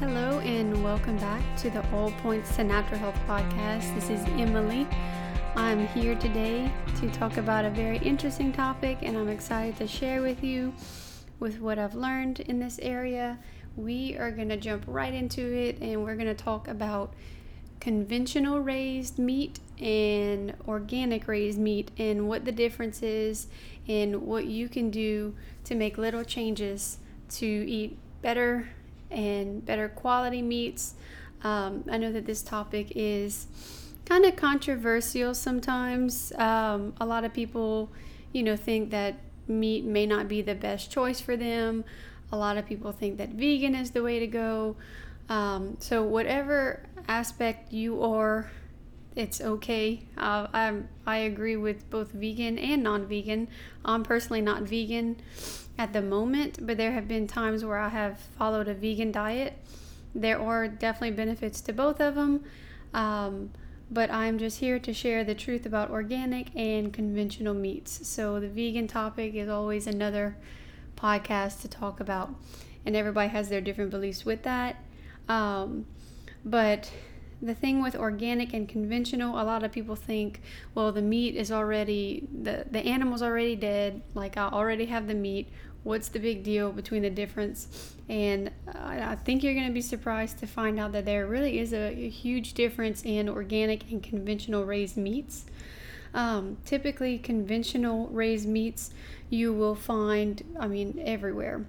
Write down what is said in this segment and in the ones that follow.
Hello, and welcome back to the All Points to Natural Health podcast. This is Emily. I'm here today to talk about a very interesting topic, and I'm excited to share with you with what I've learned in this area. We are going to jump right into it, and we're going to talk about conventional raised meat and organic raised meat, and what the difference is, and what you can do to make little changes to eat better and better quality meats. Um, I know that this topic is kind of controversial sometimes. Um, a lot of people, you know, think that meat may not be the best choice for them. A lot of people think that vegan is the way to go. Um, so, whatever aspect you are, it's okay. Uh, I I agree with both vegan and non-vegan. I'm personally not vegan at the moment, but there have been times where I have followed a vegan diet. There are definitely benefits to both of them, um, but I'm just here to share the truth about organic and conventional meats. So, the vegan topic is always another podcast to talk about, and everybody has their different beliefs with that. Um, but the thing with organic and conventional, a lot of people think, well, the meat is already the the animal's already dead. Like I already have the meat. What's the big deal between the difference? And i think you're going to be surprised to find out that there really is a, a huge difference in organic and conventional raised meats. Um, typically conventional raised meats you will find i mean everywhere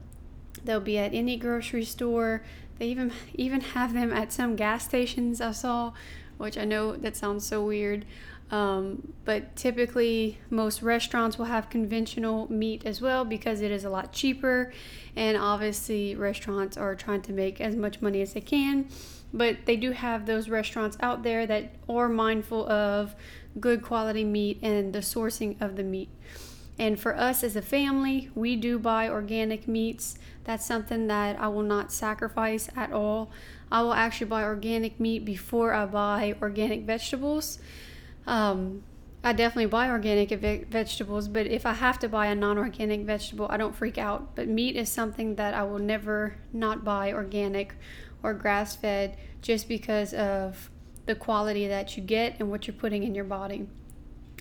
they'll be at any grocery store they even even have them at some gas stations i saw which i know that sounds so weird um, but typically, most restaurants will have conventional meat as well because it is a lot cheaper. And obviously, restaurants are trying to make as much money as they can. But they do have those restaurants out there that are mindful of good quality meat and the sourcing of the meat. And for us as a family, we do buy organic meats. That's something that I will not sacrifice at all. I will actually buy organic meat before I buy organic vegetables um, I definitely buy organic ve- vegetables, but if I have to buy a non organic vegetable, I don't freak out. But meat is something that I will never not buy organic or grass fed just because of the quality that you get and what you're putting in your body.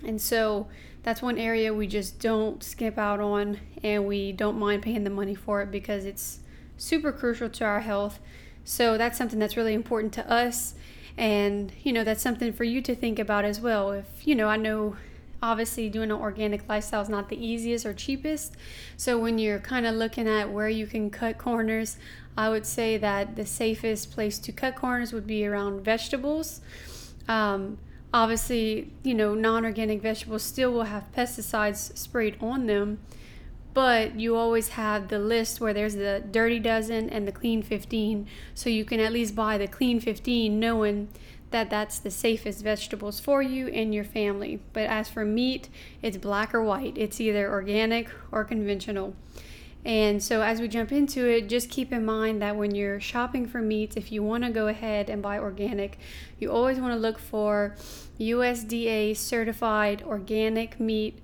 And so that's one area we just don't skip out on and we don't mind paying the money for it because it's super crucial to our health. So that's something that's really important to us and, you know, that's something for you to think about as well. If, you know, I know obviously doing an organic lifestyle is not the easiest or cheapest. So when you're kind of looking at where you can cut corners, I would say that the safest place to cut corners would be around vegetables. Um, obviously, you know, non organic vegetables still will have pesticides sprayed on them but you always have the list where there's the dirty dozen and the clean 15 so you can at least buy the clean 15 knowing that that's the safest vegetables for you and your family. But as for meat it's black or white. It's either organic or conventional and so as we jump into it just keep in mind that when you're shopping for meats if you want to go ahead and buy organic you always want to look for usda certified organic meat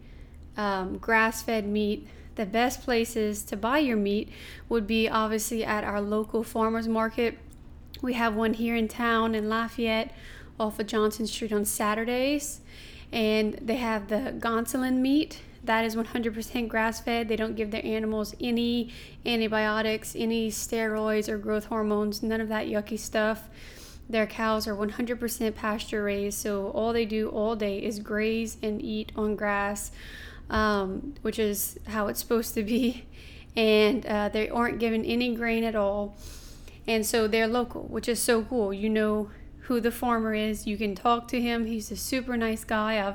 um, grass-fed meat the best places to buy your meat would be obviously at our local farmers market. We have one here in town in Lafayette off of Johnson Street on Saturdays. And they have the Gonsoulin meat. That is 100% grass fed. They don't give their animals any antibiotics, any steroids, or growth hormones, none of that yucky stuff. Their cows are 100% pasture raised, so all they do all day is graze and eat on grass um, which is how it's supposed to be. And uh, they aren't given any grain at all. And so they're local, which is so cool. You know who the farmer is. You can talk to him. He's a super nice guy. I've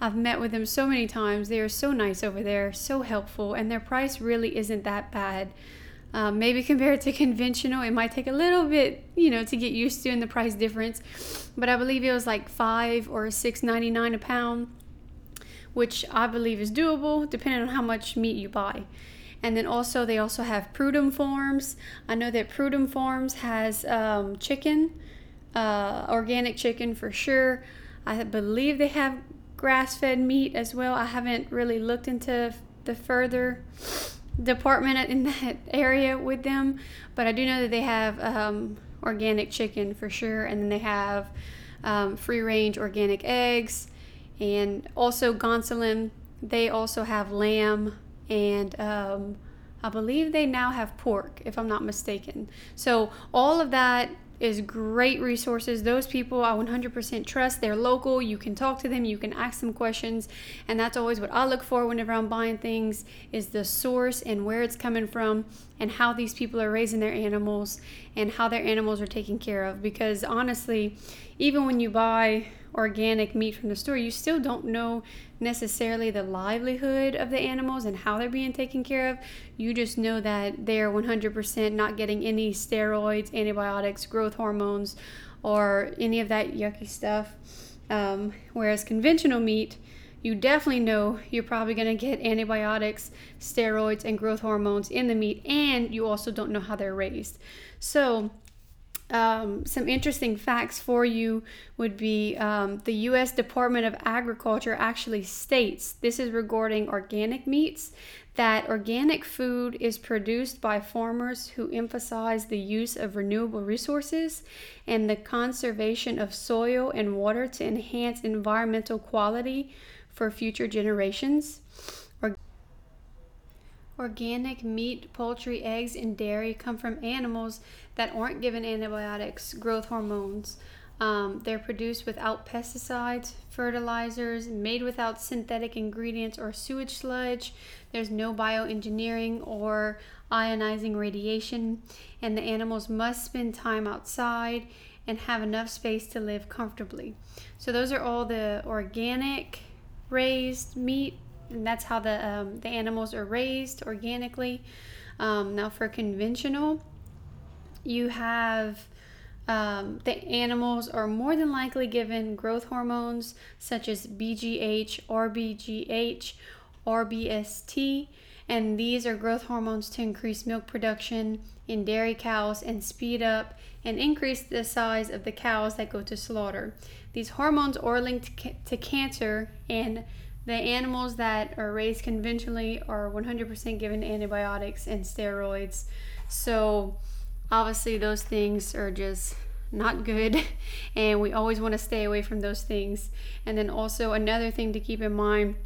I've met with them so many times. They are so nice over there, so helpful, and their price really isn't that bad. Um, maybe compared to conventional, it might take a little bit, you know, to get used to in the price difference. But I believe it was like five or six ninety nine a pound which I believe is doable depending on how much meat you buy. And then also, they also have Prudhomme Farms. I know that Prudhomme Farms has um, chicken, uh, organic chicken for sure. I believe they have grass fed meat as well. I haven't really looked into the further department in that area with them, but I do know that they have um, organic chicken for sure, and then they have um, free range organic eggs, and also Gonsalves. They also have lamb, and um, I believe they now have pork, if I'm not mistaken. So all of that is great resources. Those people I 100% trust. They're local. You can talk to them. You can ask them questions, and that's always what I look for whenever I'm buying things is the source and where it's coming from and how these people are raising their animals and how their animals are taken care of because honestly, even when you buy organic meat from the store, you still don't know necessarily the livelihood of the animals and how they're being taken care of. You just know that they're 100% not getting any steroids, antibiotics, growth hormones, or any of that yucky stuff. Um, whereas conventional meat, you definitely know you're probably going to get antibiotics, steroids, and growth hormones in the meat, and you also don't know how they're raised. So, um, some interesting facts for you would be um, the U.S. Department of Agriculture actually states this is regarding organic meats that organic food is produced by farmers who emphasize the use of renewable resources and the conservation of soil and water to enhance environmental quality for future generations. Organic meat, poultry, eggs, and dairy come from animals that aren't given antibiotics, growth hormones. Um, they're produced without pesticides, fertilizers, made without synthetic ingredients or sewage sludge. There's no bioengineering or ionizing radiation, and the animals must spend time outside and have enough space to live comfortably. So, those are all the organic raised meat and that's how the um, the animals are raised organically. Um, now, for conventional, you have um, the animals are more than likely given growth hormones such as BGH, RBGH, RBST, and these are growth hormones to increase milk production in dairy cows and speed up and increase the size of the cows that go to slaughter. These hormones are linked to cancer and the animals that are raised conventionally are 100% given antibiotics and steroids. So, obviously, those things are just not good, and we always want to stay away from those things. And then, also, another thing to keep in mind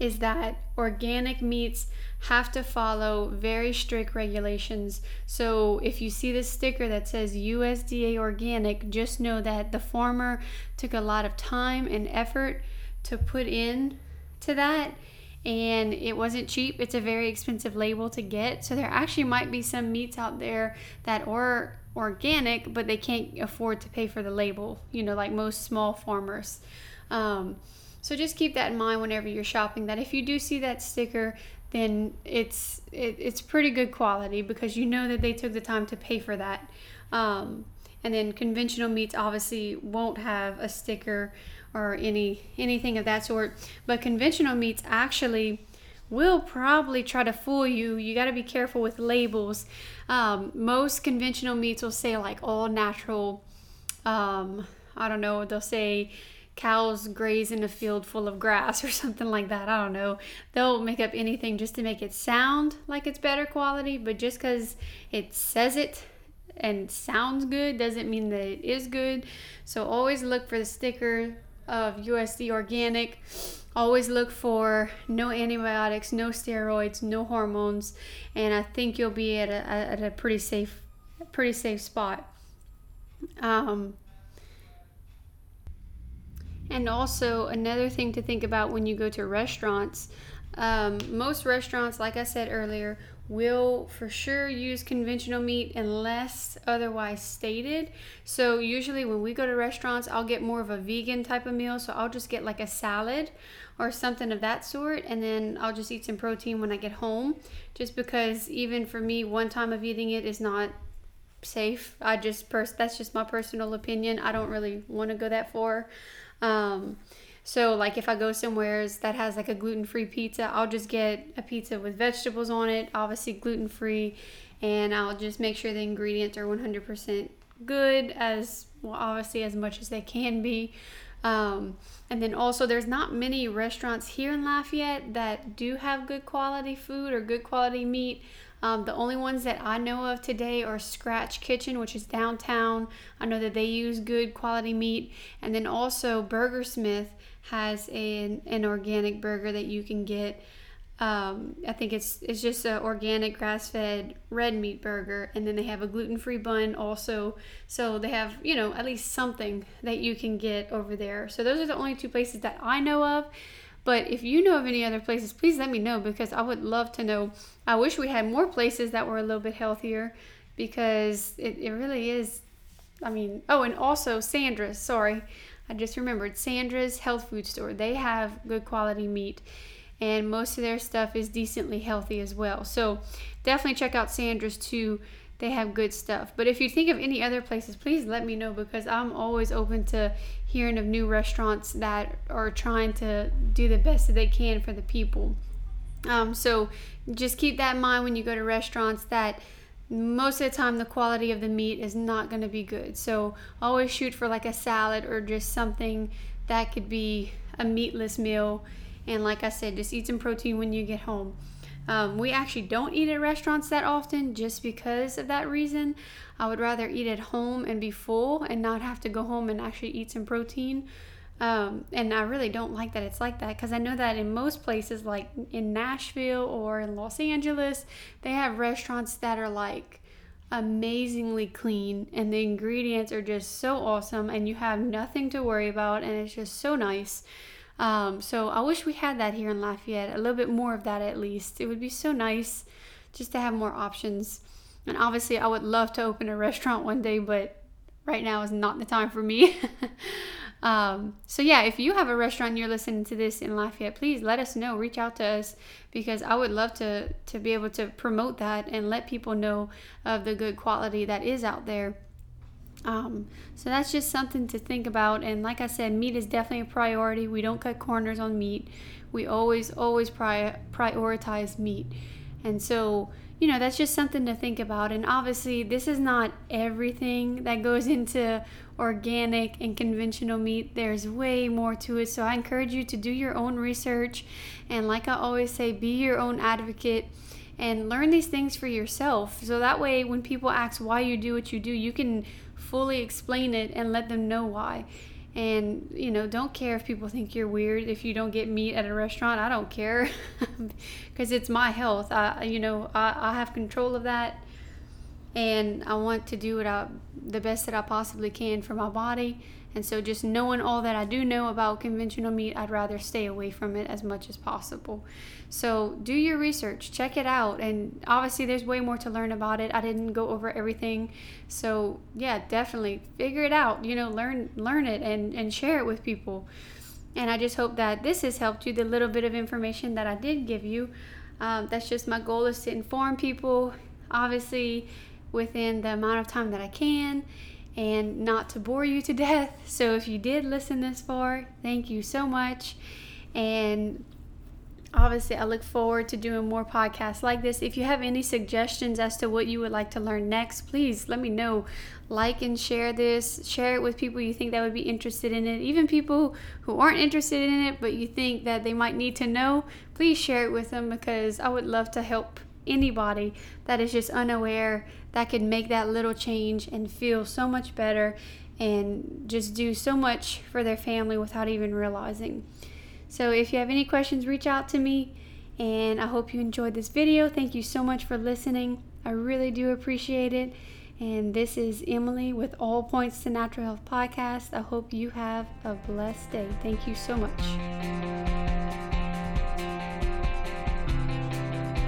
is that organic meats have to follow very strict regulations. So if you see this sticker that says USDA organic, just know that the farmer took a lot of time and effort to put in to that and it wasn't cheap. It's a very expensive label to get. So there actually might be some meats out there that are organic, but they can't afford to pay for the label, you know, like most small farmers. Um, so just keep that in mind whenever you're shopping that if you do see that sticker, then it's it, it's pretty good quality because you know that they took the time to pay for that. Um, and then conventional meats obviously won't have a sticker or any anything of that sort. But conventional meats actually will probably try to fool you. You got to be careful with labels. Um, most conventional meats will say like all natural. Um, I don't know. They'll say cows graze in a field full of grass or something like that. I don't know. They'll make up anything just to make it sound like it's better quality, but just because it says it and sounds good doesn't mean that it is good. So always look for the sticker of USD organic. Always look for no antibiotics, no steroids, no hormones, and I think you'll be at a, at a pretty safe, pretty safe spot. Um, and also another thing to think about when you go to restaurants. Um, most restaurants, like I said earlier, will for sure use conventional meat unless otherwise stated. So, usually when we go to restaurants, I'll get more of a vegan type of meal. So, I'll just get like a salad or something of that sort, and then I'll just eat some protein when I get home. Just because, even for me, one time of eating it is not safe. I just, pers- that's just my personal opinion. I don't really want to go that far. Um, so like if I go somewhere that has like a gluten-free pizza, I'll just get a pizza with vegetables on it, obviously gluten-free, and I'll just make sure the ingredients are 100% good as well obviously as much as they can be. Um, and then also, there's not many restaurants here in Lafayette that do have good quality food or good quality meat. Um, the only ones that I know of today are Scratch Kitchen, which is downtown. I know that they use good quality meat. And then also, Burgersmith has a, an organic burger that you can get. Um, I think it's it's just an organic grass-fed red meat burger, and then they have a gluten-free bun also. So they have you know at least something that you can get over there. So those are the only two places that I know of. But if you know of any other places, please let me know because I would love to know. I wish we had more places that were a little bit healthier because it, it really is. I mean, oh, and also Sandra's. Sorry, I just remembered Sandra's health food store. They have good quality meat and most of their stuff is decently healthy as well. So definitely check out Sandra's too. They have good stuff. But if you think of any other places, please let me know because I'm always open to hearing of new restaurants that are trying to do the best that they can for the people. Um, so just keep that in mind when you go to restaurants that most of the time the quality of the meat is not going to be good. So always shoot for like a salad or just something that could be a meatless meal and like I said, just eat some protein when you get home. Um, we actually don't eat at restaurants that often just because of that reason. I would rather eat at home and be full and not have to go home and actually eat some protein. Um, and I really don't like that it's like that because I know that in most places, like in Nashville or in Los Angeles, they have restaurants that are like amazingly clean and the ingredients are just so awesome and you have nothing to worry about and it's just so nice. Um, so I wish we had that here in Lafayette, a little bit more of that at least. It would be so nice just to have more options. And obviously, I would love to open a restaurant one day, but right now is not the time for me. um, so, yeah, if you have a restaurant you're listening to this in Lafayette, please let us know. Reach out to us because I would love to, to be able to promote that and let people know of the good quality that is out there. Um, so that's just something to think about. And like I said, meat is definitely a priority. We don't cut corners on meat. We always, always pri- prioritize meat. And so, you know, that's just something to think about. And obviously, this is not everything that goes into organic and conventional meat. There's way more to it. So I encourage you to do your own research. And like I always say, be your own advocate and learn these things for yourself. So that way, when people ask why you do what you do, you can fully explain it and let them know why. And, you know, don't care if people think you're weird if you don't get meat at a restaurant. I don't care because it's my health. I, you know, I, I have control of that. And I want to do what I, the best that I possibly can for my body and so, just knowing all that I do know about conventional meat, I'd rather stay away from it as much as possible. So, do your research, check it out. And obviously, there's way more to learn about it. I didn't go over everything. So, yeah, definitely figure it out. You know, learn learn it and, and share it with people. And I just hope that this has helped you, the little bit of information that I did give you. Um, that's just my goal is to inform people, obviously, within the amount of time that I can and not to bore you to death. So if you did listen this far, thank you so much. And obviously, I look forward to doing more podcasts like this. If you have any suggestions as to what you would like to learn next, please let me know. Like and share this, share it with people you think that would be interested in it. Even people who aren't interested in it, but you think that they might need to know, please share it with them because I would love to help anybody that is just unaware that could make that little change and feel so much better and just do so much for their family without even realizing. So, if you have any questions, reach out to me. And I hope you enjoyed this video. Thank you so much for listening. I really do appreciate it. And this is Emily with All Points to Natural Health Podcast. I hope you have a blessed day. Thank you so much.